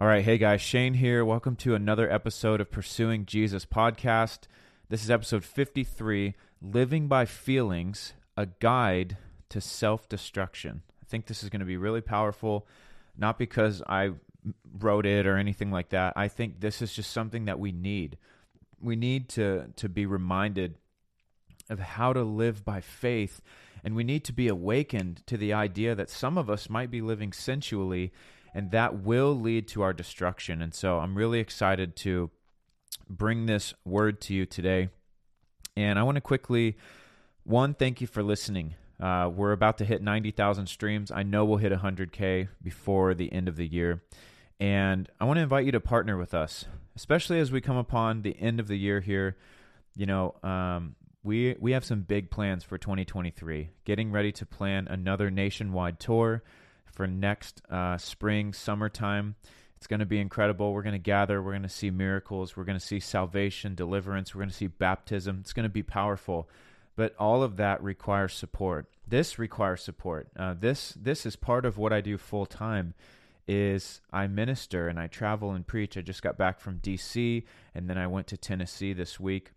All right, hey guys, Shane here. Welcome to another episode of Pursuing Jesus podcast. This is episode 53 Living by Feelings, a guide to self destruction. I think this is going to be really powerful, not because I wrote it or anything like that. I think this is just something that we need. We need to, to be reminded of how to live by faith, and we need to be awakened to the idea that some of us might be living sensually and that will lead to our destruction. And so I'm really excited to bring this word to you today. And I want to quickly, one, thank you for listening. Uh, we're about to hit 90,000 streams. I know we'll hit 100K before the end of the year. And I want to invite you to partner with us, especially as we come upon the end of the year here. You know, um, we we have some big plans for 2023. Getting ready to plan another nationwide tour for next uh, spring, summertime. It's going to be incredible. We're going to gather. We're going to see miracles. We're going to see salvation, deliverance. We're going to see baptism. It's going to be powerful. But all of that requires support. This requires support. Uh, this this is part of what I do full time. Is I minister and I travel and preach. I just got back from D.C. and then I went to Tennessee this week,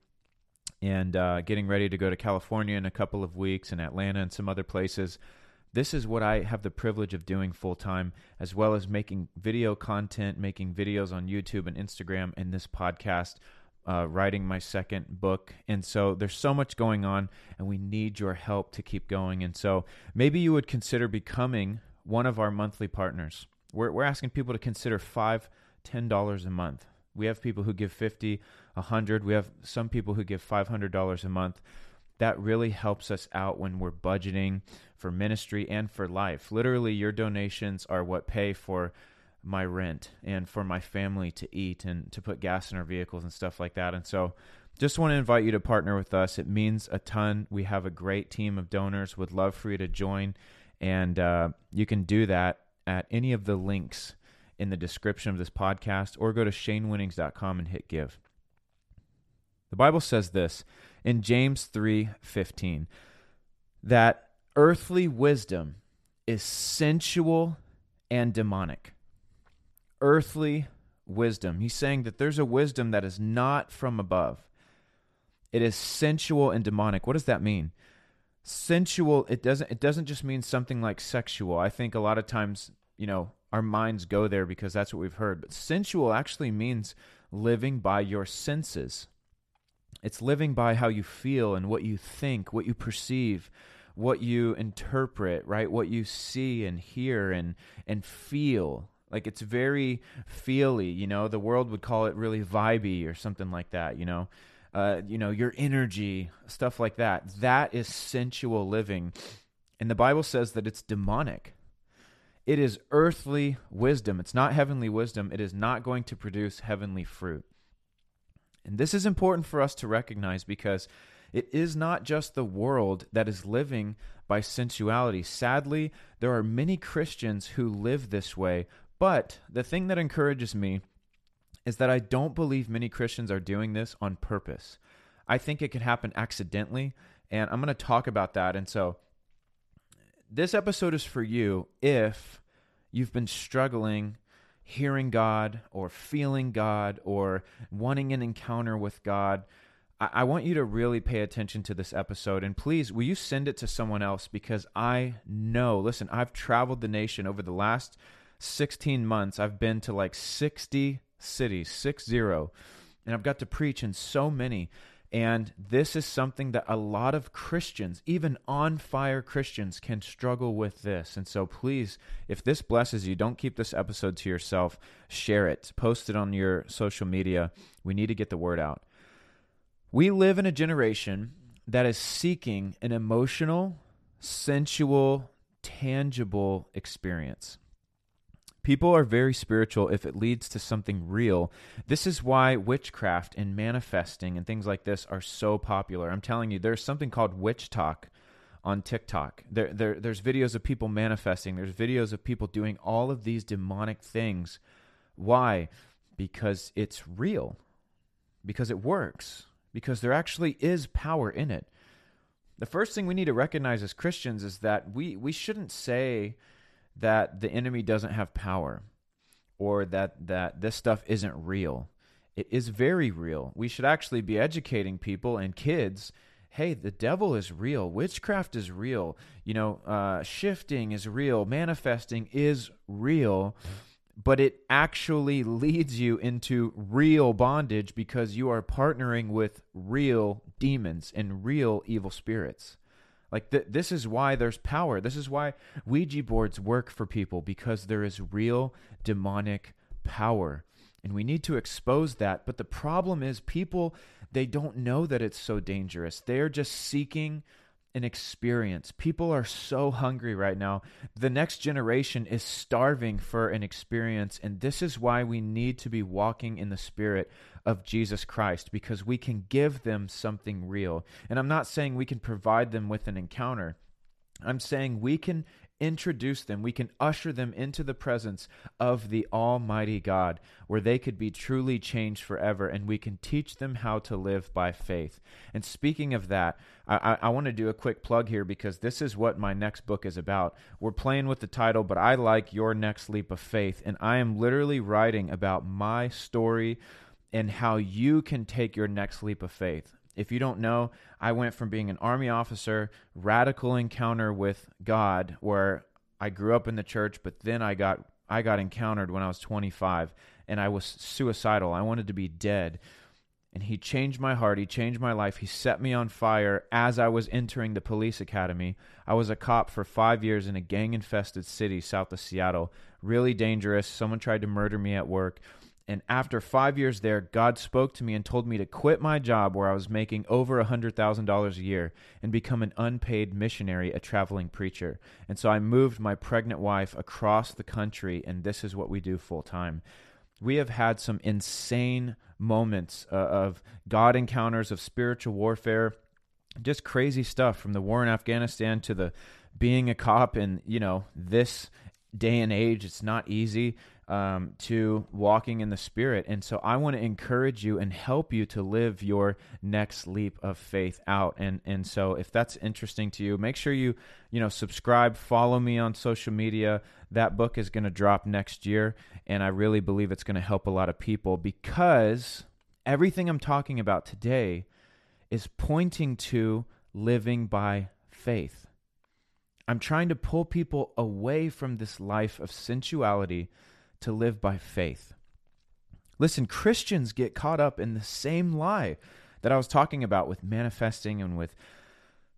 and uh, getting ready to go to California in a couple of weeks and Atlanta and some other places this is what I have the privilege of doing full time, as well as making video content, making videos on YouTube and Instagram, and this podcast, uh, writing my second book. And so there's so much going on, and we need your help to keep going. And so maybe you would consider becoming one of our monthly partners. We're, we're asking people to consider five, ten dollars a month. We have people who give fifty, a hundred. We have some people who give five hundred dollars a month that really helps us out when we're budgeting for ministry and for life. Literally, your donations are what pay for my rent and for my family to eat and to put gas in our vehicles and stuff like that. And so, just want to invite you to partner with us. It means a ton. We have a great team of donors. Would love for you to join, and uh, you can do that at any of the links in the description of this podcast, or go to shanewinnings.com and hit give. The Bible says this in James 3:15 that earthly wisdom is sensual and demonic. Earthly wisdom. He's saying that there's a wisdom that is not from above. It is sensual and demonic. What does that mean? Sensual, it doesn't it doesn't just mean something like sexual. I think a lot of times, you know, our minds go there because that's what we've heard. But sensual actually means living by your senses. It's living by how you feel and what you think, what you perceive, what you interpret, right? What you see and hear and and feel. Like it's very feely, you know. The world would call it really vibey or something like that, you know. Uh, you know, your energy, stuff like that. That is sensual living. And the Bible says that it's demonic. It is earthly wisdom. It's not heavenly wisdom. It is not going to produce heavenly fruit. And this is important for us to recognize because it is not just the world that is living by sensuality. Sadly, there are many Christians who live this way. But the thing that encourages me is that I don't believe many Christians are doing this on purpose. I think it can happen accidentally. And I'm going to talk about that. And so this episode is for you if you've been struggling hearing God or feeling God or wanting an encounter with God, I, I want you to really pay attention to this episode. And please, will you send it to someone else? Because I know, listen, I've traveled the nation over the last 16 months. I've been to like 60 cities, six zero, and I've got to preach in so many. And this is something that a lot of Christians, even on fire Christians, can struggle with this. And so please, if this blesses you, don't keep this episode to yourself. Share it, post it on your social media. We need to get the word out. We live in a generation that is seeking an emotional, sensual, tangible experience. People are very spiritual if it leads to something real. This is why witchcraft and manifesting and things like this are so popular. I'm telling you, there's something called WitchTok on TikTok. There, there, there's videos of people manifesting. There's videos of people doing all of these demonic things. Why? Because it's real. Because it works. Because there actually is power in it. The first thing we need to recognize as Christians is that we, we shouldn't say that the enemy doesn't have power. or that that this stuff isn't real. It is very real. We should actually be educating people and kids hey, the devil is real, witchcraft is real, you know, uh, shifting is real, manifesting is real, but it actually leads you into real bondage because you are partnering with real demons and real evil spirits. Like th- this is why there's power. This is why Ouija boards work for people because there is real demonic power. And we need to expose that. But the problem is people they don't know that it's so dangerous. They're just seeking an experience. People are so hungry right now. The next generation is starving for an experience. And this is why we need to be walking in the spirit of Jesus Christ because we can give them something real. And I'm not saying we can provide them with an encounter. I'm saying we can introduce them, we can usher them into the presence of the Almighty God, where they could be truly changed forever, and we can teach them how to live by faith. And speaking of that, I, I, want to do a quick plug here because this is what my next book is about. We're playing with the title, but I like Your Next Leap of Faith, and I am literally writing about my story and how you can take your next leap of faith. If you don't know, I went from being an army officer, radical encounter with God, where I grew up in the church, but then I got I got encountered when I was 25 and I was suicidal. I wanted to be dead. And he changed my heart. He changed my life. He set me on fire as I was entering the police academy. I was a cop for five years in a gang infested city south of Seattle. Really dangerous. Someone tried to murder me at work. And after five years there, God spoke to me and told me to quit my job where I was making over a $100,000 a year and become an unpaid missionary, a traveling preacher. And so I moved my pregnant wife across the country, and this is what we do full time. We have had some insane moments uh, of God encounters, of spiritual warfare, just crazy stuff from the war in Afghanistan to the being a cop in, you know, this day and age. It's not easy um, to walking in the Spirit. And so I want to encourage you and help you to live your next leap of faith out. And and so if that's interesting to you, make sure you you know subscribe, follow me on social media. That book is going to drop next year, and I really believe it's going to help a lot of people because everything I'm talking about today is pointing to living by faith. I'm trying to pull people away from this life of sensuality to live by faith. Listen, Christians get caught up in the same lie that I was talking about with manifesting and with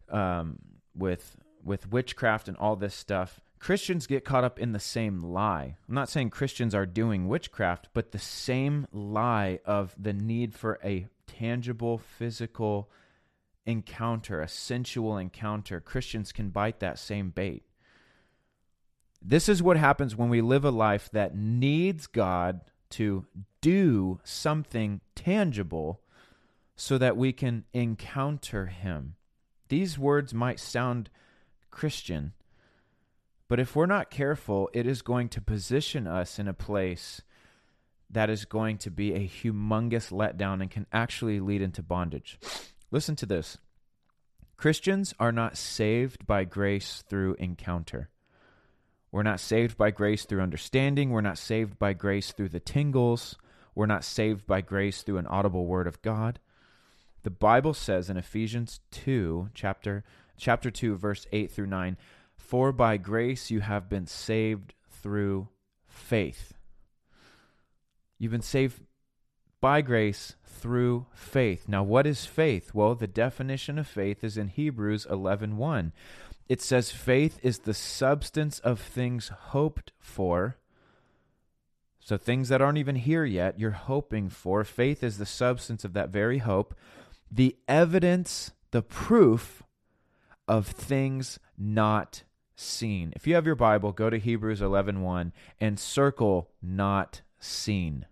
um, with with witchcraft and all this stuff. Christians get caught up in the same lie. I'm not saying Christians are doing witchcraft, but the same lie of the need for a tangible, physical encounter, a sensual encounter. Christians can bite that same bait. This is what happens when we live a life that needs God to do something tangible so that we can encounter Him. These words might sound Christian, but if we're not careful, it is going to position us in a place that is going to be a humongous letdown and can actually lead into bondage. Listen to this Christians are not saved by grace through encounter. We're not saved by grace through understanding. We're not saved by grace through the tingles. We're not saved by grace through an audible word of God. The Bible says in Ephesians 2, chapter chapter 2 verse 8 through 9, "For by grace you have been saved through faith." You've been saved by grace through faith. Now, what is faith? Well, the definition of faith is in Hebrews 11:1. 1 it says faith is the substance of things hoped for. So things that aren't even here yet, you're hoping for. Faith is the substance of that very hope, the evidence, the proof of things not seen. If you have your Bible, go to Hebrews 11:1 1 and circle not seen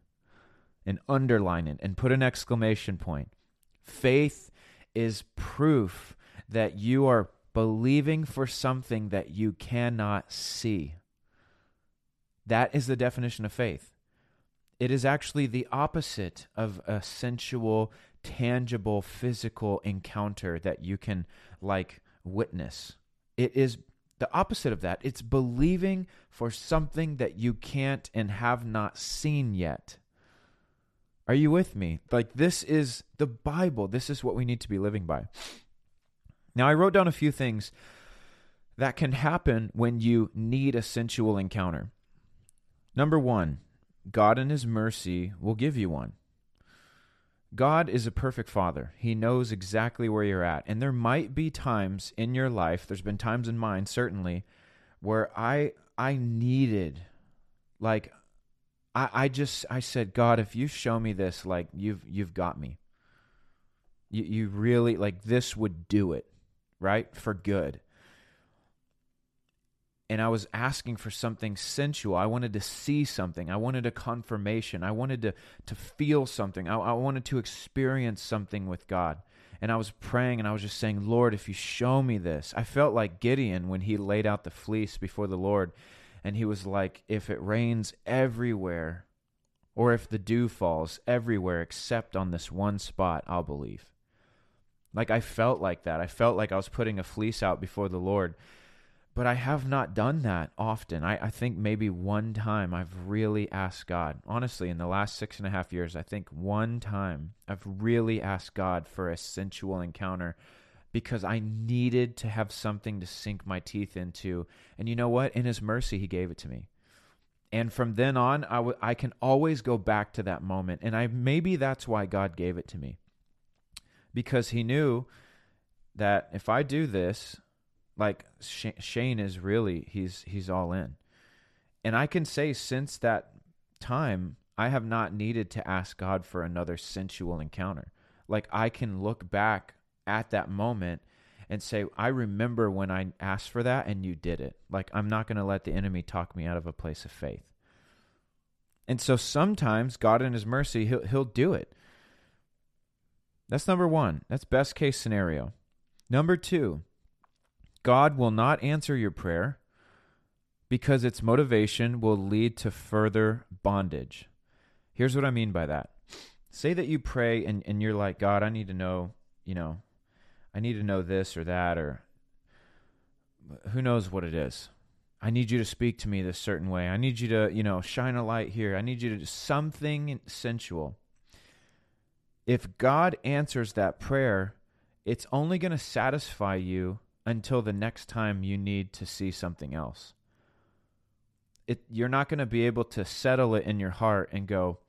and underline it and put an exclamation point. Faith is proof that you are believing for something that you cannot see. That is the definition of faith. It is actually the opposite of a sensual, tangible, physical encounter that you can like witness. It is the opposite of that. It's believing for something that you can't and have not seen yet. Are you with me? Like, this is the Bible. This is what we need to be living by. Now, I wrote down a few things that can happen when you need a sensual encounter. Number one, God in His mercy will give you one. God is a perfect father. He knows exactly where you're at. And there might be times in your life, there's been times in mine certainly, where I I needed like I, I just I said, God, if you show me this, like you've you've got me. You you really like this would do it, right? For good and I was asking for something sensual. I wanted to see something. I wanted a confirmation. I wanted to to feel something. I, I, wanted to experience something with God. And I was praying and I was just saying, Lord, if you show me this. I felt like Gideon when he laid out the fleece before the Lord. And he was like, if it rains everywhere, or if the dew falls everywhere except on this one spot, I'll believe. Like I felt like that. I felt like I was putting a fleece out before the Lord but I have not done that often. I, I think maybe one time I've really asked God. Honestly, in the last six and a half years, I think one time I've really asked God for a sensual encounter because I needed to have something to sink my teeth into. And you know what? In His mercy, He gave it to me. And from then on, I, w- I can always go back to that moment. And I maybe that's why God gave it to me. Because He knew that if I do this, like Shane is really he's he's all in. And I can say since that time I have not needed to ask God for another sensual encounter. Like I can look back at that moment and say, I remember when I asked for that and you did it. Like I'm not going to let the enemy talk me out of a place of faith. And so sometimes God in his mercy he'll he'll do it. That's number 1. That's best case scenario. Number 2, God will not answer your prayer because its motivation will lead to further bondage. Here's what I mean by that. Say that you pray and, and you're like, God, I need to know, you know, I need to know this or that, or who knows what it is. I need you to speak to me this certain way. I need you to, you know, shine a light here. I need you to do something sensual. If God answers that prayer, it's only going to satisfy you until the next time you need to see something else. It, you're not going to be able to settle it in your heart and go,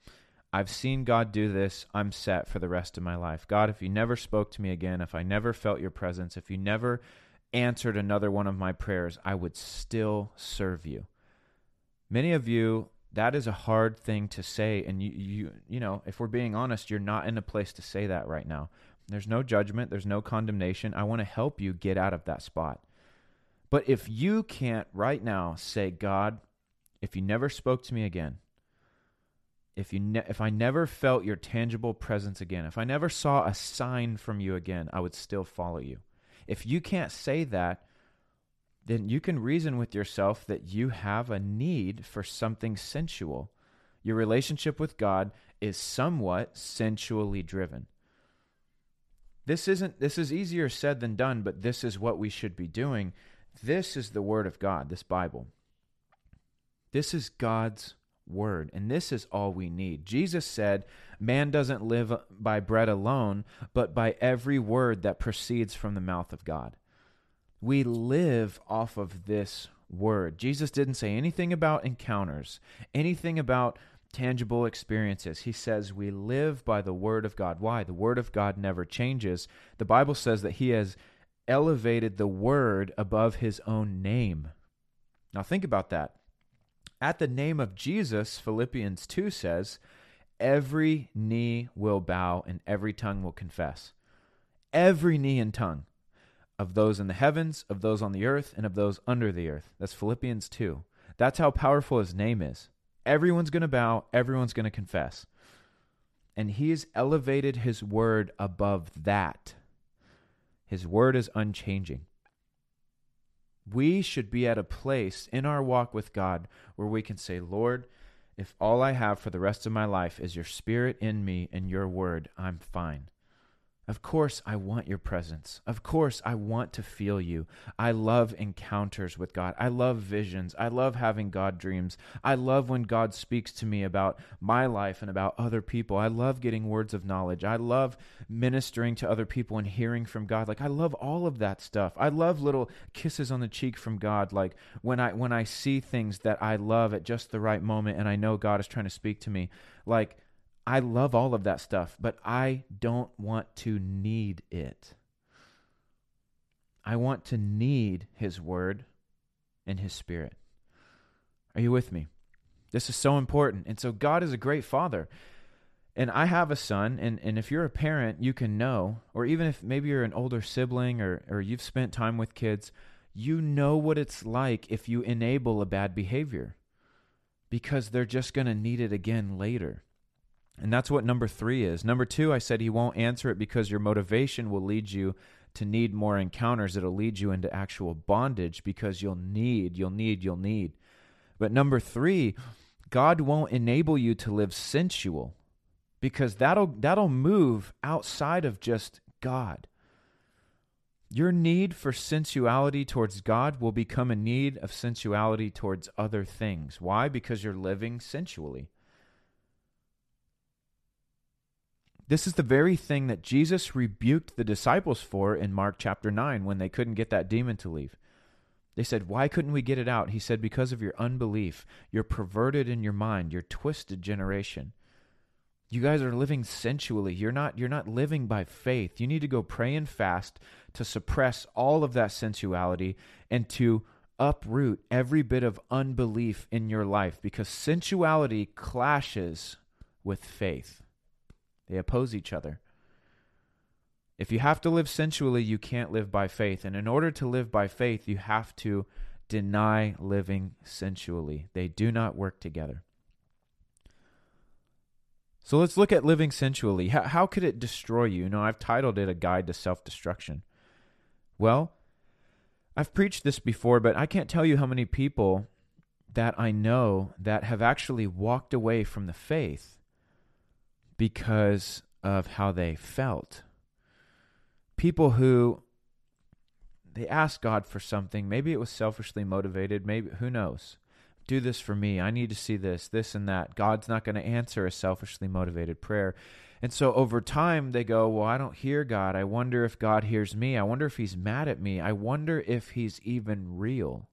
I've seen God do this. I'm set for the rest of my life. God, if you never spoke to me again, if I never felt your presence, if you never answered another one of my prayers, I would still serve you. Many of you, that is a hard thing to say. And you, you, you know, if we're being honest, you're not in a place to say that right now. There's no judgment, there's no condemnation. I want to help you get out of that spot. But if you can't right now say, God, if you never spoke to me again, if you ne- if I never felt your tangible presence again, if I never saw a sign from you again, I would still follow you. If you can't say that, then you can reason with yourself that you have a need for something sensual. Your relationship with God is somewhat sensually driven. This isn't this is easier said than done, but this is what we should be doing. This is the word of God, this Bible. This is God's word, and this is all we need. Jesus said, "Man doesn't live by bread alone, but by every word that proceeds from the mouth of God." We live off of this word. Jesus didn't say anything about encounters, anything about tangible experiences. He says we live by the Word of God. Why? The Word of God never changes. The Bible says that He has elevated the Word above His own name. Now, think about that. At the name of Jesus, Philippians 2 says, every knee will bow and every tongue will confess. Every knee and tongue of those in the heavens, of those on the earth, and of those under the earth. That's Philippians 2. That's how powerful his name is. Everyone's going to bow, everyone's going to confess. And he's elevated his word above that. His word is unchanging. We should be at a place in our walk with God where we can say, Lord, if all I have for the rest of my life is your spirit in me and your word, I'm fine. Of course, I want your presence. Of course, I want to feel you. I love encounters with God. I love visions. I love having God dreams. I love when God speaks to me about my life and about other people. I love getting words of knowledge. I love ministering to other people and hearing from God. Like I love all of that stuff. I love little kisses on the cheek from God like when I when I see things that I love at just the right moment and I know God is trying to speak to me. Like I love all of that stuff, but I don't want to need it. I want to need His Word and His Spirit. Are you with me? This is so important. And so, God is a great Father. And I have a son, and, and if you're a parent, you can know, or even if maybe you're an older sibling or, or you've spent time with kids, you know what it's like if you enable a bad behavior because they're just going to need it again later. And that's what number three is. Number two, I said he won't answer it because your motivation will lead you to need more encounters. It'll lead you into actual bondage because you'll need, you'll need, you'll need. But number three, God won't enable you to live sensual because that'll that'll move outside of just God. Your need for sensuality towards God will become a need of sensuality towards other things. Why? Because you're living sensually. This is the very thing that Jesus rebuked the disciples for in Mark chapter 9 when they couldn't get that demon to leave. They said, Why couldn't we get it out? He said, Because of your unbelief. You're perverted in your mind. You're twisted generation. You guys are living sensually. You're not you're not living by faith. You need to go pray and fast to suppress all of that sensuality and to uproot every bit of unbelief in your life because sensuality clashes with faith. They oppose each other. If you have to live sensually, you can't live by faith. And in order to live by faith, you have to deny living sensually. They do not work together. So let's look at living sensually. How, how could it destroy you? You know, I've titled it A Guide to Self Destruction. Well, I've preached this before, but I can't tell you how many people that I know that have actually walked away from the faith because of how they felt. People who they asked God for something, maybe it was selfishly motivated, maybe who knows. Do this for me. I need to see this, this and that. God's not going to answer a selfishly motivated prayer. And so over time, they go, Well, I don't hear God. I wonder if God hears me. I wonder if he's mad at me. I wonder if he's even real.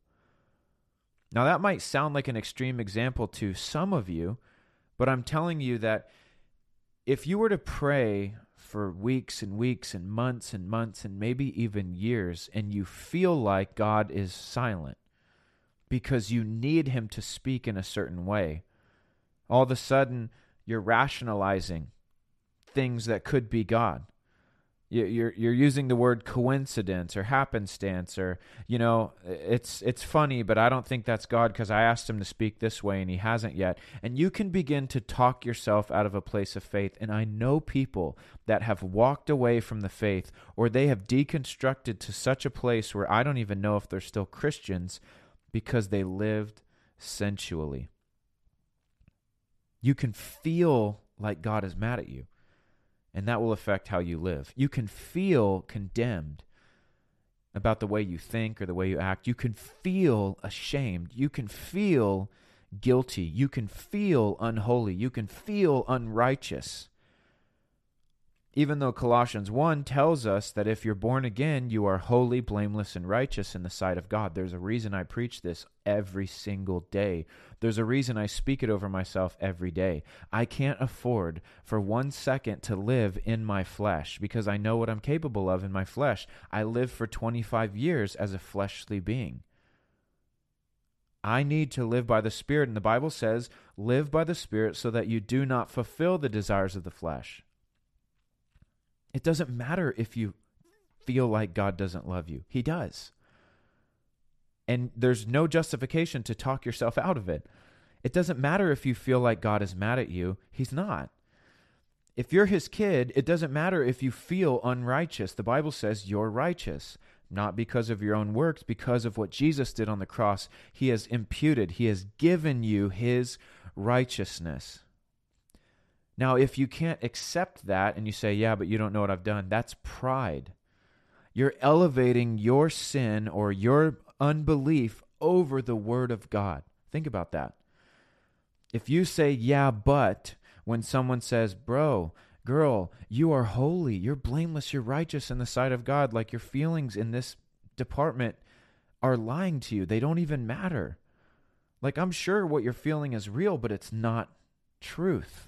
Now, that might sound like an extreme example to some of you, but I'm telling you that if you were to pray for weeks and weeks and months and months and maybe even years, and you feel like God is silent because you need Him to speak in a certain way, all of a sudden you're rationalizing things that could be God you're you're using the word coincidence or happenstance or you know it's it's funny but i don't think that's god because i asked him to speak this way and he hasn't yet. And you can begin to talk yourself out of a place of faith. And i know people that have walked away from the faith or they have deconstructed to such a place where i don't even know if they're still christians because they lived sensually. You can feel like god is mad at you and that will affect how you live. You can feel condemned about the way you think or the way you act. You can feel ashamed. You can feel guilty. You can feel unholy. You can feel unrighteous even though Colossians 1 tells us that if you're born again, you are holy, blameless, and righteous in the sight of God. There's a reason I preach this every single day. There's a reason I speak it over myself every day. I can't afford for one second to live in my flesh because I know what I'm capable of in my flesh. I lived for 25 years as a fleshly being. I need to live by the Spirit, and the Bible says, live by the Spirit so that you do not fulfill the desires of the flesh. It doesn't matter if you feel like God doesn't love you, He does. And there's no justification to talk yourself out of it. It doesn't matter if you feel like God is mad at you, He's not. If you're His kid, it doesn't matter if you feel unrighteous. The Bible says you're righteous, not because of your own works, because of what Jesus did on the cross. He has imputed, He has given you His righteousness. Now, if you can't accept that and you say, yeah, but you don't know what I've done, that's pride. You're elevating your sin or your unbelief over the Word of God. Think about that. If you say, yeah, but, when someone says, bro, girl, you are holy, you're blameless, you're righteous in the sight of God, like your feelings in this department are lying to you, they don't even matter. Like, I'm sure what you're feeling is real, but it's not truth.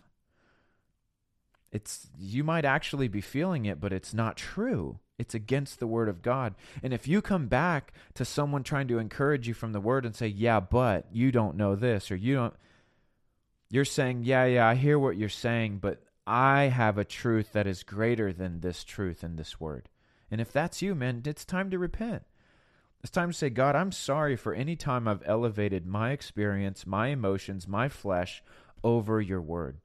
It's you might actually be feeling it, but it's not true. It's against the word of God. And if you come back to someone trying to encourage you from the word and say, "Yeah, but you don't know this or you don't you're saying, "Yeah, yeah, I hear what you're saying, but I have a truth that is greater than this truth in this word." And if that's you, man, it's time to repent. It's time to say, God, I'm sorry for any time I've elevated my experience, my emotions, my flesh over your word.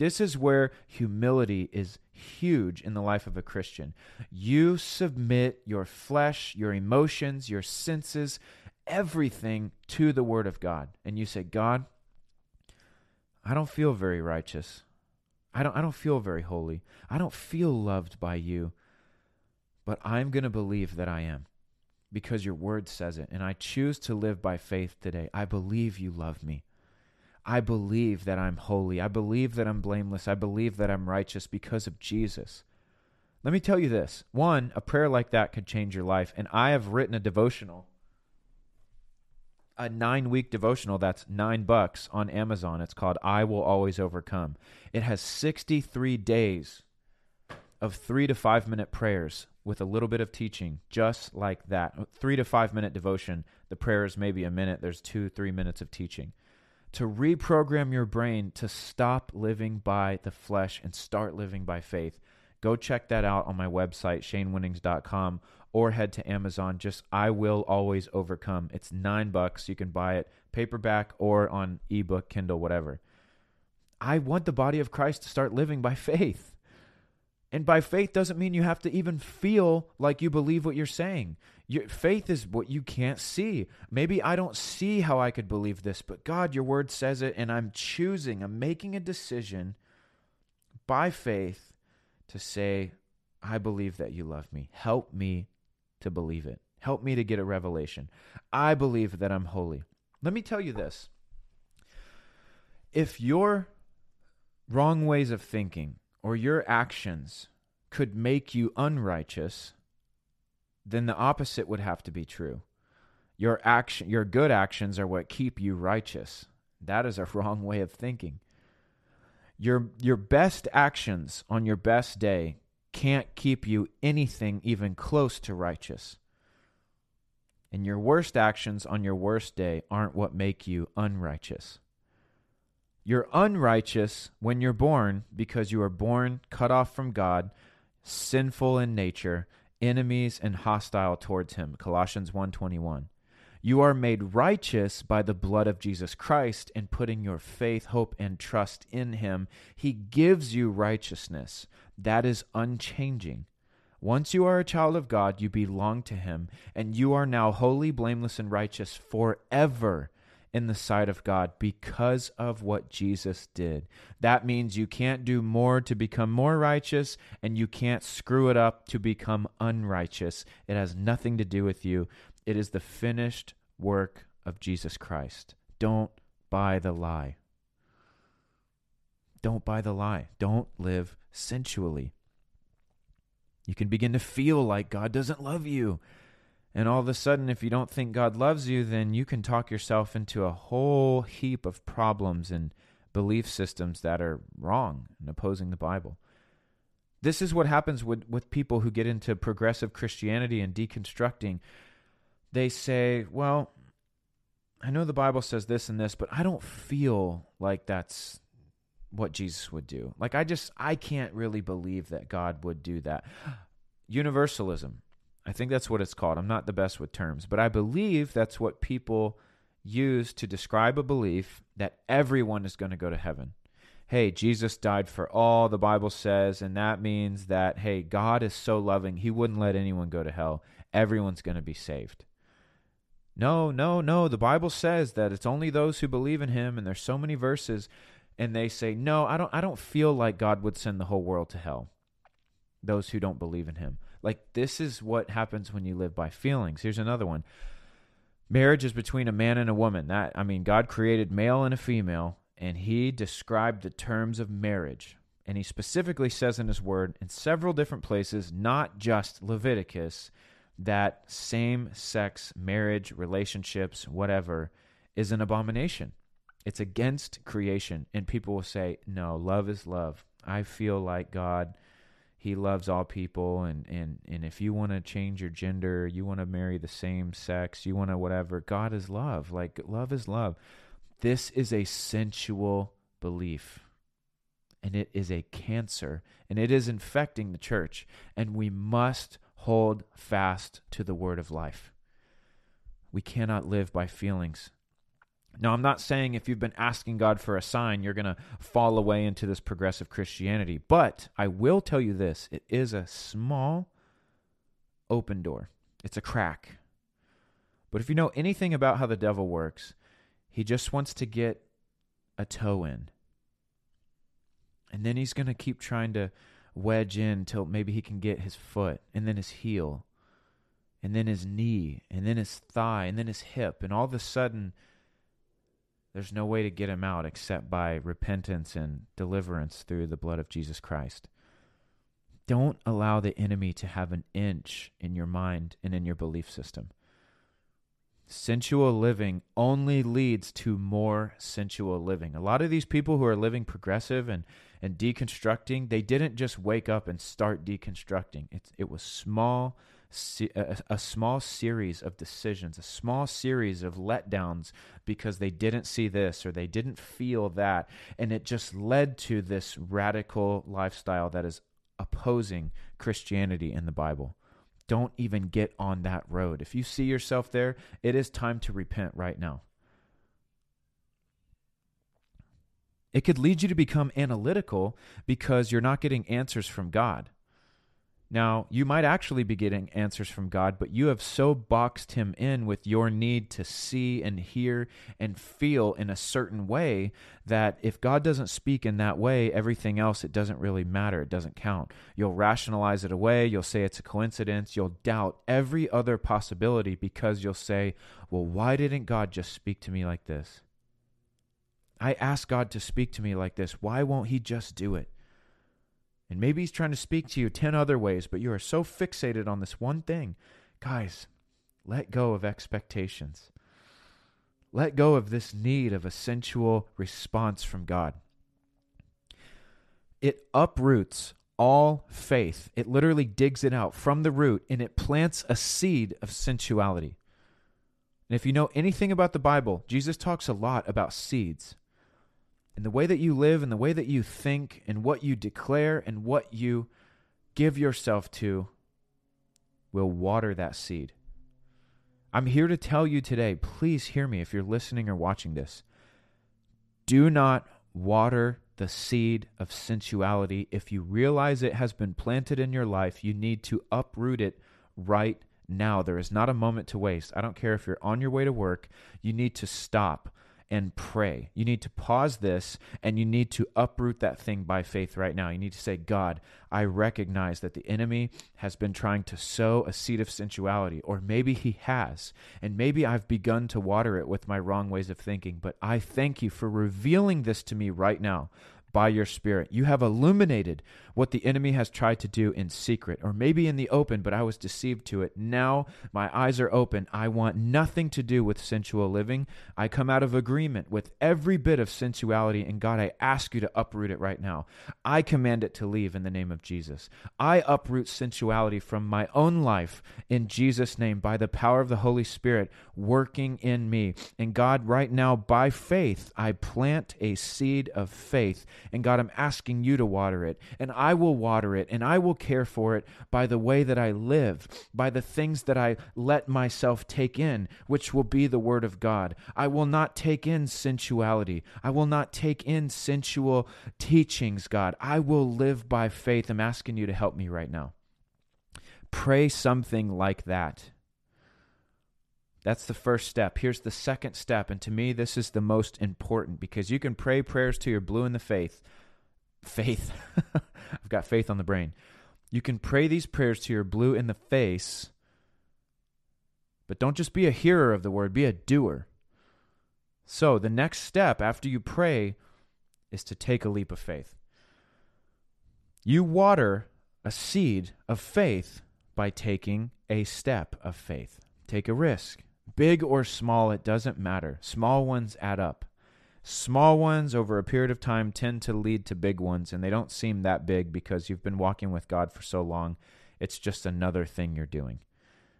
This is where humility is huge in the life of a Christian. You submit your flesh, your emotions, your senses, everything to the Word of God. And you say, God, I don't feel very righteous. I don't, I don't feel very holy. I don't feel loved by you. But I'm going to believe that I am because your word says it. And I choose to live by faith today. I believe you love me. I believe that I'm holy. I believe that I'm blameless. I believe that I'm righteous because of Jesus. Let me tell you this one, a prayer like that could change your life. And I have written a devotional, a nine week devotional that's nine bucks on Amazon. It's called I Will Always Overcome. It has 63 days of three to five minute prayers with a little bit of teaching, just like that. Three to five minute devotion. The prayer is maybe a minute. There's two, three minutes of teaching to reprogram your brain to stop living by the flesh and start living by faith. Go check that out on my website, shanewinnings.com, or head to Amazon. Just I Will Always Overcome. It's nine bucks. You can buy it paperback or on ebook, Kindle, whatever. I want the body of Christ to start living by faith. And by faith doesn't mean you have to even feel like you believe what you're saying. Your faith is what you can't see. Maybe I don't see how I could believe this, but God, your word says it, and I'm choosing, I'm making a decision by faith to say, I believe that you love me. Help me to believe it. Help me to get a revelation. I believe that I'm holy. Let me tell you this. If your wrong ways of thinking or your actions could make you unrighteous, then the opposite would have to be true. Your action your good actions are what keep you righteous. That is a wrong way of thinking. Your your best actions on your best day can't keep you anything even close to righteous. And your worst actions on your worst day aren't what make you unrighteous. You're unrighteous when you're born because you are born cut off from God, sinful in nature, enemies and hostile towards him. Colossians 1.21 you are made righteous by the blood of jesus christ and putting your faith hope and trust in him. He gives you righteousness that is unchanging. Once you are a child of god you belong to him and you are now holy blameless and righteous forever in the sight of God because of what Jesus did. That means you can't do more to become more righteous, and you can't screw it up to become unrighteous. It has nothing to do with you. It is the finished work of Jesus Christ. Don't buy the lie. Don't buy the lie. Don't live sensually. You can begin to feel like God doesn't love you. And all of a sudden, if you don't think God loves you, then you can talk yourself into a whole heap of problems and belief systems that are wrong and opposing the Bible. This is what happens with, with people who get into progressive Christianity and deconstructing. They say, well, I know the Bible says this and this, but I don't feel like that's what Jesus would do. Like, I just, I can't really believe that God would do that. Universalism. I think that's what it's called. I'm not the best with terms, but I believe that's what people use to describe a belief that everyone is going to go to heaven. Hey, Jesus died for all, the Bible says, and that means that, hey, God is so loving, he wouldn't let anyone go to hell. Everyone's going to be saved. No, no, no. The Bible says that it's only those who believe in him, and there's so many verses. and they say, "No, I don't I don't feel like God would send the whole world to hell." Those who don't believe in him. Like this is what happens when you live by feelings. Here's another one. Marriage is between a man and a woman. That I mean, God created male and a female, and he described the terms of marriage. And he specifically says in his word in several different places, not just Leviticus, that same sex marriage, relationships, whatever, is an abomination. It's against creation. And people will say, no, love is love. I feel like God, He loves all people. And, and, and if you want to change your gender, you want to marry the same sex, you want to whatever, God is love. Like, love is love. This is a sensual belief. And it is a cancer. And it is infecting the church. And we must hold fast to the word of life. We cannot live by feelings. Now, I'm not saying if you've been asking God for a sign, you're going to fall away into this progressive Christianity, but I will tell you this it is a small open door, it's a crack. But if you know anything about how the devil works, he just wants to get a toe in. And then he's going to keep trying to wedge in till maybe he can get his foot and then his heel and then his knee and then his thigh and then his hip. And all of a sudden, there's no way to get him out except by repentance and deliverance through the blood of Jesus Christ. Don't allow the enemy to have an inch in your mind and in your belief system. Sensual living only leads to more sensual living. A lot of these people who are living progressive and, and deconstructing, they didn't just wake up and start deconstructing. It, it was small a, small series of decisions, a small series of letdowns because they didn't see this or they didn't feel that. And it just led to this radical lifestyle that is opposing Christianity in the Bible. Don't even get on that road. If you see yourself there, it is time to repent right now. It could lead you to become analytical because you're not getting answers from God. Now, you might actually be getting answers from God, but you have so boxed him in with your need to see and hear and feel in a certain way that if God doesn't speak in that way, everything else, it doesn't really matter. It doesn't count. You'll rationalize it away. You'll say it's a coincidence. You'll doubt every other possibility because you'll say, well, why didn't God just speak to me like this? I asked God to speak to me like this. Why won't he just do it? And maybe he's trying to speak to you 10 other ways, but you are so fixated on this one thing. Guys, let go of expectations. Let go of this need of a sensual response from God. It uproots all faith. It literally digs it out from the root and it plants a seed of sensuality. And if you know anything about the Bible, Jesus talks a lot about seeds and the way that you live and the way that you think and what you declare and what you give yourself to will water that seed. I'm here to tell you today, please hear me if you're listening or watching this. Do not water the seed of sensuality. If you realize it has been planted in your life, you need to uproot it right now. There is not a moment to waste. I don't care if you're on your way to work, you need to stop and pray. You need to pause this and you need to uproot that thing by faith right now. You need to say, God, I recognize that the enemy has been trying to sow a seed of sensuality, or maybe he has, and maybe I've begun to water it with my wrong ways of thinking. But I thank you for revealing this to me right now by your Spirit. You have illuminated what the enemy has tried to do in secret, or maybe in the open, but I was deceived to it. Now my eyes are open. I want nothing to do with sensual living. I come out of agreement with every bit of sensuality, and God, I ask you to uproot it right now. I command it to leave in the name of Jesus. I uproot sensuality from my own life in Jesus' name by the power of the Holy Spirit working in me. And God, right now, by faith, I plant a seed of faith and God, I'm asking you to water it. And I will water it and I will care for it by the way that I live, by the things that I let myself take in, which will be the word of God. I will not take in sensuality. I will not take in sensual teachings, God. I will live by faith. I'm asking you to help me right now. Pray something like that. That's the first step. Here's the second step. And to me, this is the most important because you can pray prayers to your blue in the faith. Faith. I've got faith on the brain. You can pray these prayers to your blue in the face, but don't just be a hearer of the word, be a doer. So the next step after you pray is to take a leap of faith. You water a seed of faith by taking a step of faith. Take a risk. Big or small, it doesn't matter. Small ones add up. Small ones over a period of time tend to lead to big ones, and they don't seem that big because you've been walking with God for so long. It's just another thing you're doing.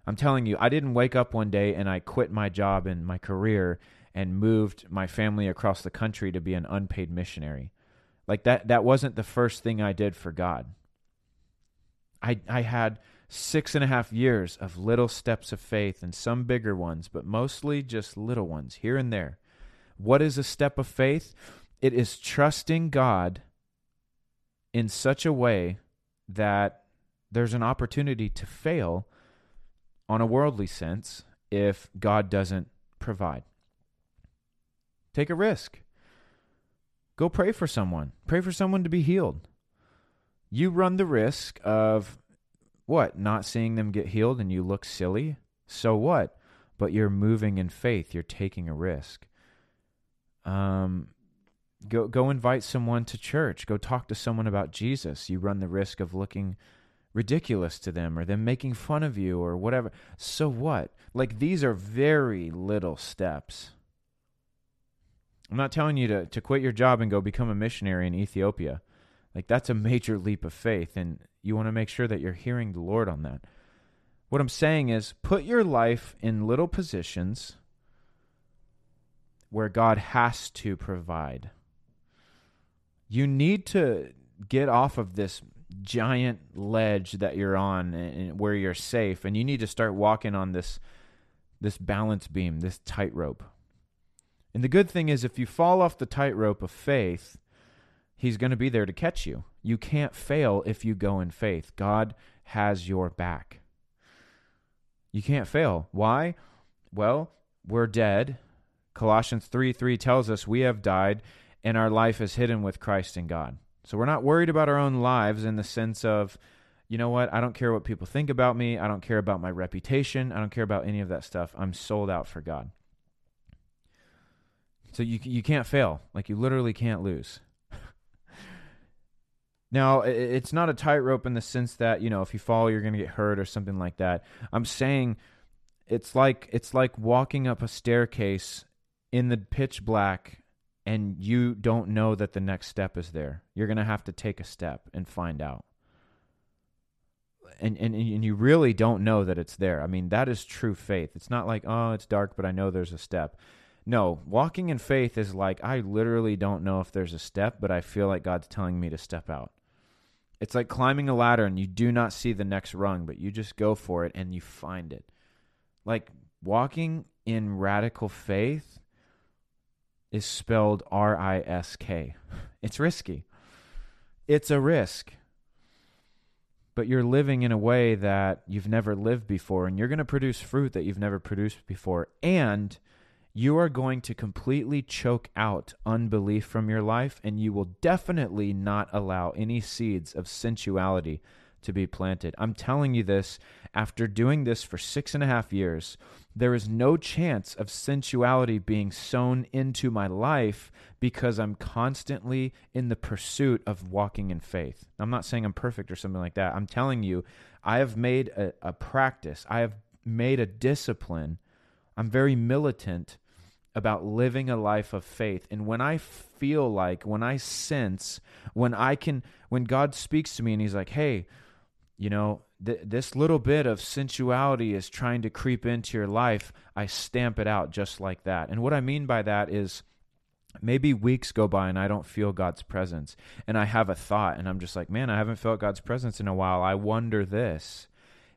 I'm telling you, I didn't wake up one day and I quit my job and my career and moved my family across the country to be an unpaid missionary. Like that that wasn't the first thing I did for God. I I had six and a half years of little steps of faith and some bigger ones, but mostly just little ones here and there. What is a step of faith? It is trusting God in such a way that there's an opportunity to fail on a worldly sense if God doesn't provide. Take a risk. Go pray for someone. Pray for someone to be healed. You run the risk of what? Not seeing them get healed and you look silly? So what? But you're moving in faith. You're taking a risk. Um, go go invite someone to church. Go talk to someone about Jesus. You run the risk of looking ridiculous to them or them making fun of you or whatever. So what? Like these are very little steps. I'm not telling you to, to quit your job and go become a missionary in Ethiopia. Like that's a major leap of faith and you want to make sure that you're hearing the Lord on that. What I'm saying is put your life in little positions where God has to provide. You need to get off of this giant ledge that you're on and where you're safe and you need to start walking on this this balance beam, this tightrope. And the good thing is if you fall off the tightrope of faith, he's going to be there to catch you. You can't fail if you go in faith. God has your back. You can't fail. Why? Well, we're dead. Colossians 3 3 tells us we have died and our life is hidden with Christ in God. So we're not worried about our own lives in the sense of, you know what, I don't care what people think about me. I don't care about my reputation. I don't care about any of that stuff. I'm sold out for God. So you you can't fail. Like you literally can't lose. Now, it's not a tightrope in the sense that, you know, if you fall you're going to get hurt or something like that. I'm saying it's like it's like walking up a staircase in the pitch black and you don't know that the next step is there. You're going to have to take a step and find out. And, and and you really don't know that it's there. I mean, that is true faith. It's not like, "Oh, it's dark, but I know there's a step." No, walking in faith is like I literally don't know if there's a step, but I feel like God's telling me to step out. It's like climbing a ladder and you do not see the next rung, but you just go for it and you find it. Like walking in radical faith is spelled R I S K. It's risky. It's a risk. But you're living in a way that you've never lived before, and you're going to produce fruit that you've never produced before. And you are going to completely choke out unbelief from your life, and you will definitely not allow any seeds of sensuality to be planted. I'm telling you this after doing this for six and a half years. There is no chance of sensuality being sown into my life because I'm constantly in the pursuit of walking in faith. I'm not saying I'm perfect or something like that. I'm telling you, I have made a, a practice, I have made a discipline I'm very militant about living a life of faith. And when I feel like, when I sense, when I can, when God speaks to me and He's like, hey, you know, th- this little bit of sensuality is trying to creep into your life, I stamp it out just like that. And what I mean by that is, maybe weeks go by and I don't feel God's presence. And I have a thought and I'm just like, man, I haven't felt God's presence in a while. I wonder this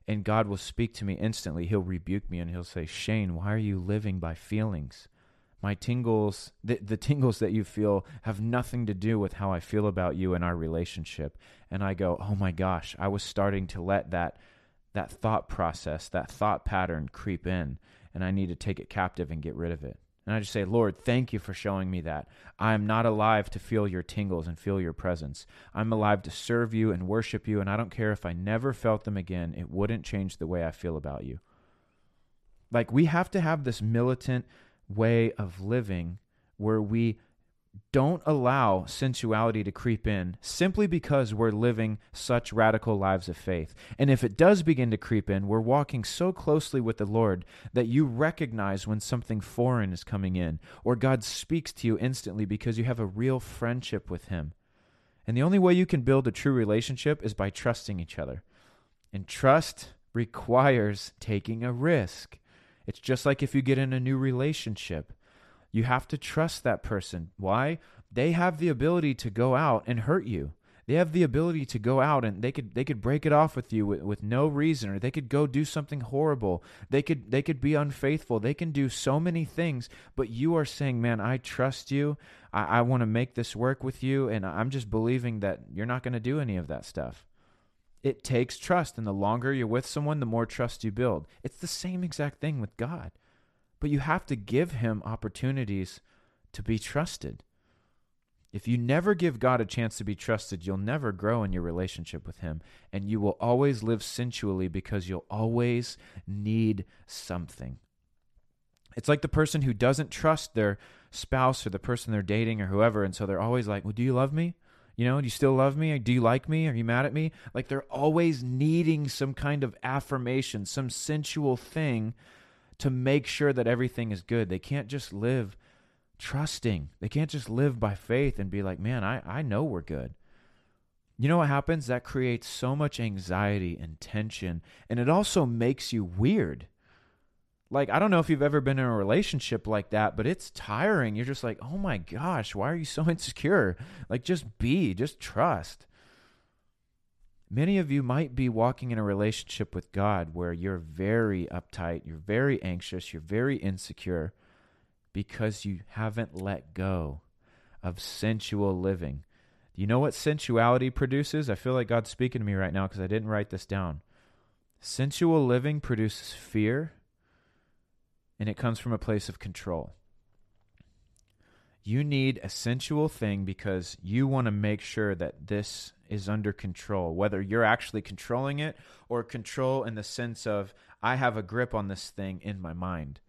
and God will speak to me instantly. He'll rebuke me and he'll say, Shane, why are you living by feelings? My tingles, the, the tingles that you feel have nothing to do with how I feel about you and our relationship. And I go, oh my gosh, I was starting to let that that thought process, that thought pattern creep in. and I need to take it captive and get rid of it. And I just say, Lord, thank you for showing me that. I am not alive to feel your tingles and feel your presence. I'm alive to serve you and worship you, and I don't care if I never felt them again, it wouldn't change the way I feel about you. Like, we have to have this militant way of living where we don't allow sensuality to creep in simply because we're living such radical lives of faith. And if it does begin to creep in, we're walking so closely with the Lord that you recognize when something foreign is coming in, or God speaks to you instantly because you have a real friendship with Him. And the only way you can build a true relationship is by trusting each other. And trust requires taking a risk. It's just like if you get in a new relationship you have to trust that person. Why? They have the ability to go out and hurt you. They have the ability to go out and they could they could break it off with you with, with no reason or they could go do something horrible. They could they could be unfaithful. They can do so many things, but you are saying, Man, I trust you. I, I want to make this work with you, and I'm just believing that you're not going to do any of that stuff. It takes trust, and the longer you're with someone, the more trust you build. It's the same exact thing with God but you have to give him opportunities to be trusted. If you never give God a chance to be trusted, you'll never grow in your relationship with Him. And you will always live sensually because you'll always need something. It's like the person who doesn't trust their spouse or the person they're dating or whoever. And so they're always like, Well, do you love me? You know, do you still love me? Do you like me? Are you mad at me? Like they're always needing some kind of affirmation, some sensual thing to make sure that everything is good. They can't just live trusting. They can't just live by faith and be like, man, I, I know we're good. You know what happens? That creates so much anxiety and tension, and it also makes you weird. Like, I don't know if you've ever been in a relationship like that, but it's tiring. You're just like, oh my gosh, why are you so insecure? Like, just be, just trust. Many of you might be walking in a relationship with God where you're very uptight, you're very anxious, you're very insecure because you haven't let go of sensual living. Do you know what sensuality produces? I feel like God's speaking to me right now because I didn't write this down. Sensual living produces fear, and it comes from a place of control. You need a sensual thing because you want to make sure that this is under control, whether you're actually controlling it or control in the sense of, I have a grip on this thing in my mind.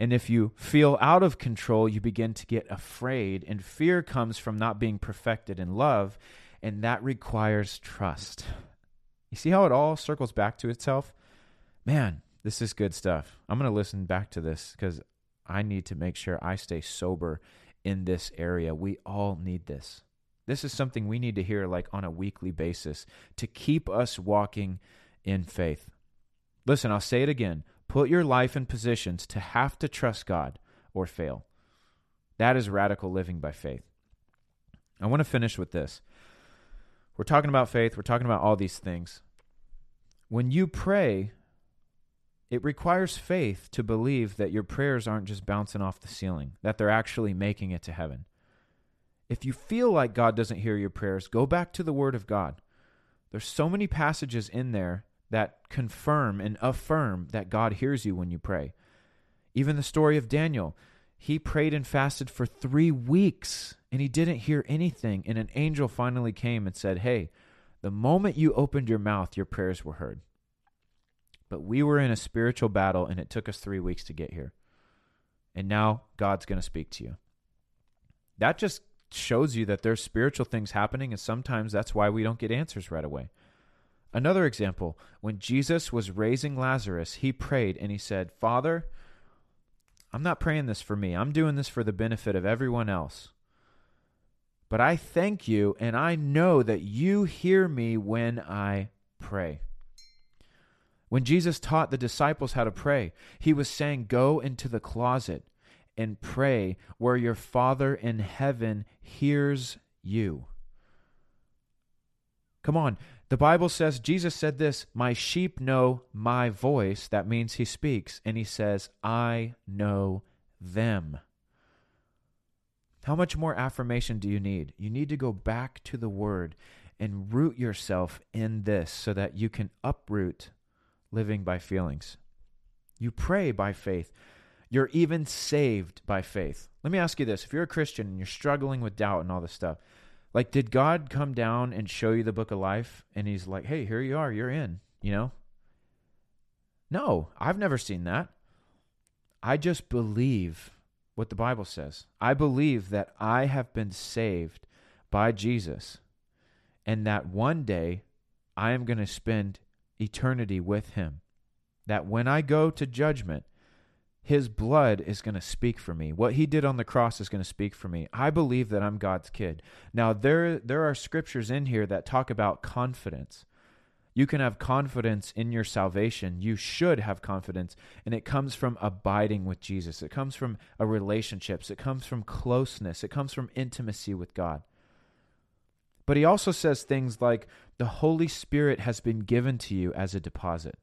And if you feel out of control, you begin to get afraid, and fear comes from not being perfected in love, and that requires trust. You see how it all circles back to itself? Man, this is good stuff. I'm going to listen back to this because I need to make sure I stay sober in this area. We all need this. This is something we need to hear like on a weekly basis to keep us walking in faith. Listen, I'll say it again. Put your life in positions to have to trust God or fail. That is radical living by faith. I want to finish with this. We're talking about faith, we're talking about all these things. When you pray, it requires faith to believe that your prayers aren't just bouncing off the ceiling, that they're actually making it to heaven. If you feel like God doesn't hear your prayers, go back to the Word of God. There's so many passages in there that confirm and affirm that God hears you when you pray. Even the story of Daniel, he prayed and fasted for three weeks and he didn't hear anything. And an angel finally came and said, Hey, the moment you opened your mouth, your prayers were heard. But we were in a spiritual battle and it took us three weeks to get here. And now God's going to speak to you. That just shows you that there's spiritual things happening, and sometimes that's why we don't get answers right away. Another example, when Jesus was raising Lazarus, he prayed and he said, Father, I'm not praying this for me. I'm doing this for the benefit of everyone else. But I thank you, and I know that you hear me when I pray. When Jesus taught the disciples how to pray, he was saying, Go into the closet and pray where your Father in heaven hears you. Come on. The Bible says, Jesus said this, My sheep know my voice. That means he speaks. And he says, I know them. How much more affirmation do you need? You need to go back to the Word and root yourself in this so that you can uproot living by feelings. You pray by faith. You're even saved by faith. Let me ask you this if you're a Christian and you're struggling with doubt and all this stuff, like, did God come down and show you the book of life and he's like, hey, here you are, you're in, you know? No, I've never seen that. I just believe what the Bible says. I believe that I have been saved by Jesus and that one day I am going to spend eternity with him. That when I go to judgment, his blood is going to speak for me. What he did on the cross is going to speak for me. I believe that I'm God's kid. Now there there are scriptures in here that talk about confidence. You can have confidence in your salvation. You should have confidence, and it comes from abiding with Jesus. It comes from a relationships. It comes from closeness. It comes from intimacy with God. But he also says things like the Holy Spirit has been given to you as a deposit,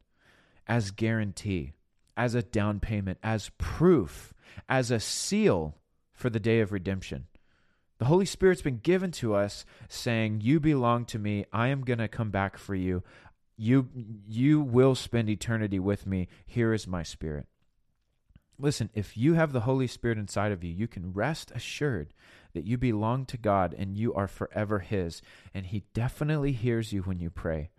as guarantee, as a down payment, as proof, as a seal for the day of redemption. The Holy Spirit's been given to us saying, You belong to me. I am going to come back for you. You, you will spend eternity with me. Here is my Spirit. Listen, if you have the Holy Spirit inside of you, you can rest assured that you belong to God and you are forever His. And He definitely hears you when you pray.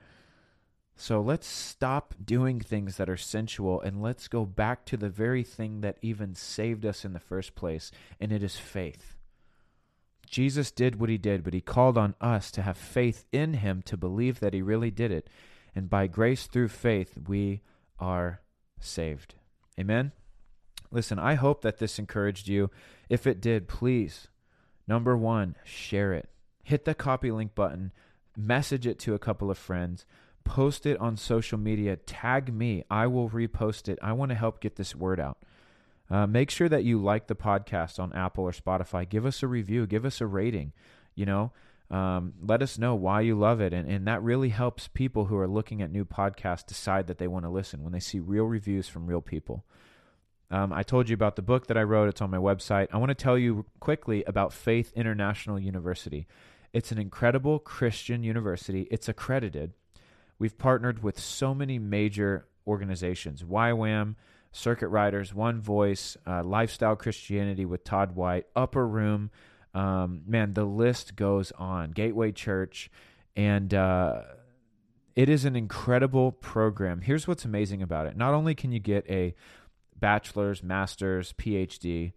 So let's stop doing things that are sensual and let's go back to the very thing that even saved us in the first place, and it is faith. Jesus did what he did, but he called on us to have faith in him to believe that he really did it. And by grace through faith, we are saved. Amen. Listen, I hope that this encouraged you. If it did, please Number one, share it. Hit the copy link button, message it to a couple of friends, post it on social media, tag me. I will repost it. I want to help get this word out. Uh, make sure that you like the podcast on Apple or Spotify. Give us a review, give us a rating. You know, um, let us know why you love it. And, and that really helps people who are looking at new podcasts decide that they want to listen when they see real reviews from real people. Um, I told you about the book that I wrote. It's on my website. I want to tell you quickly about Faith International University. It's an incredible Christian university. It's accredited. We've partnered with so many major organizations YWAM, Circuit Riders, One Voice, uh, Lifestyle Christianity with Todd White, Upper Room. Um, man, the list goes on. Gateway Church. And uh, it is an incredible program. Here's what's amazing about it not only can you get a bachelor's, master's, PhD,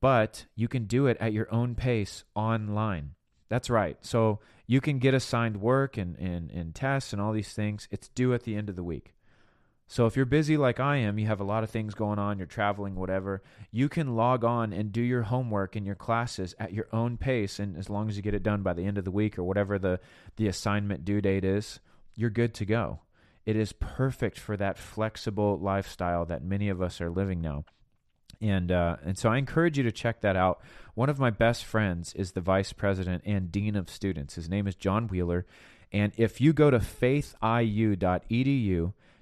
but you can do it at your own pace online. That's right. So you can get assigned work and, and, and tests and all these things. It's due at the end of the week. So if you're busy like I am, you have a lot of things going on, you're traveling, whatever, you can log on and do your homework and your classes at your own pace. And as long as you get it done by the end of the week or whatever the, the assignment due date is, you're good to go. It is perfect for that flexible lifestyle that many of us are living now. And uh, and so I encourage you to check that out. One of my best friends is the vice president and dean of students. His name is John Wheeler. And if you go to faithiu.edu,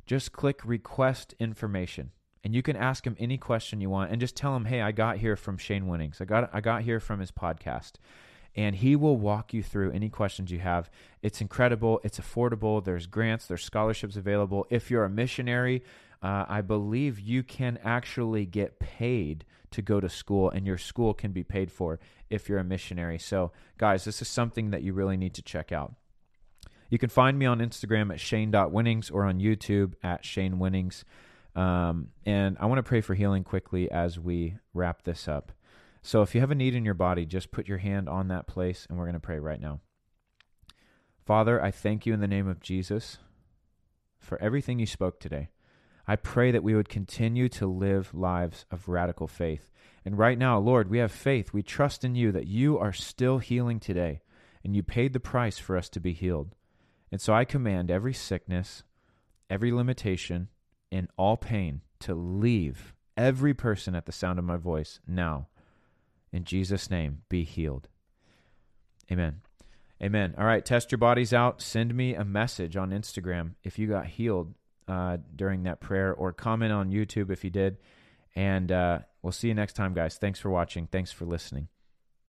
just click request information and you can ask him any question you want and just tell him, "Hey, I got here from Shane Winnings. I got I got here from his podcast." And he will walk you through any questions you have. It's incredible. It's affordable. There's grants, there's scholarships available. If you're a missionary, uh, I believe you can actually get paid to go to school, and your school can be paid for if you're a missionary. So, guys, this is something that you really need to check out. You can find me on Instagram at shane.winnings or on YouTube at Shane Winnings. Um, and I want to pray for healing quickly as we wrap this up. So if you have a need in your body, just put your hand on that place and we're going to pray right now. Father, I thank you in the name of Jesus for everything you spoke today. I pray that we would continue to live lives of radical faith. And right now, Lord, we have faith. We trust in you that you are still healing today, and you paid the price for us to be healed. And so I command every sickness, every limitation, and all pain to leave every person at the sound of my voice now in Jesus' name, be healed. Amen. Amen. All right, test your bodies out. Send me a message on Instagram if you got healed uh, during that prayer, or comment on YouTube if you did. And uh, we'll see you next time, guys. Thanks for watching. Thanks for listening.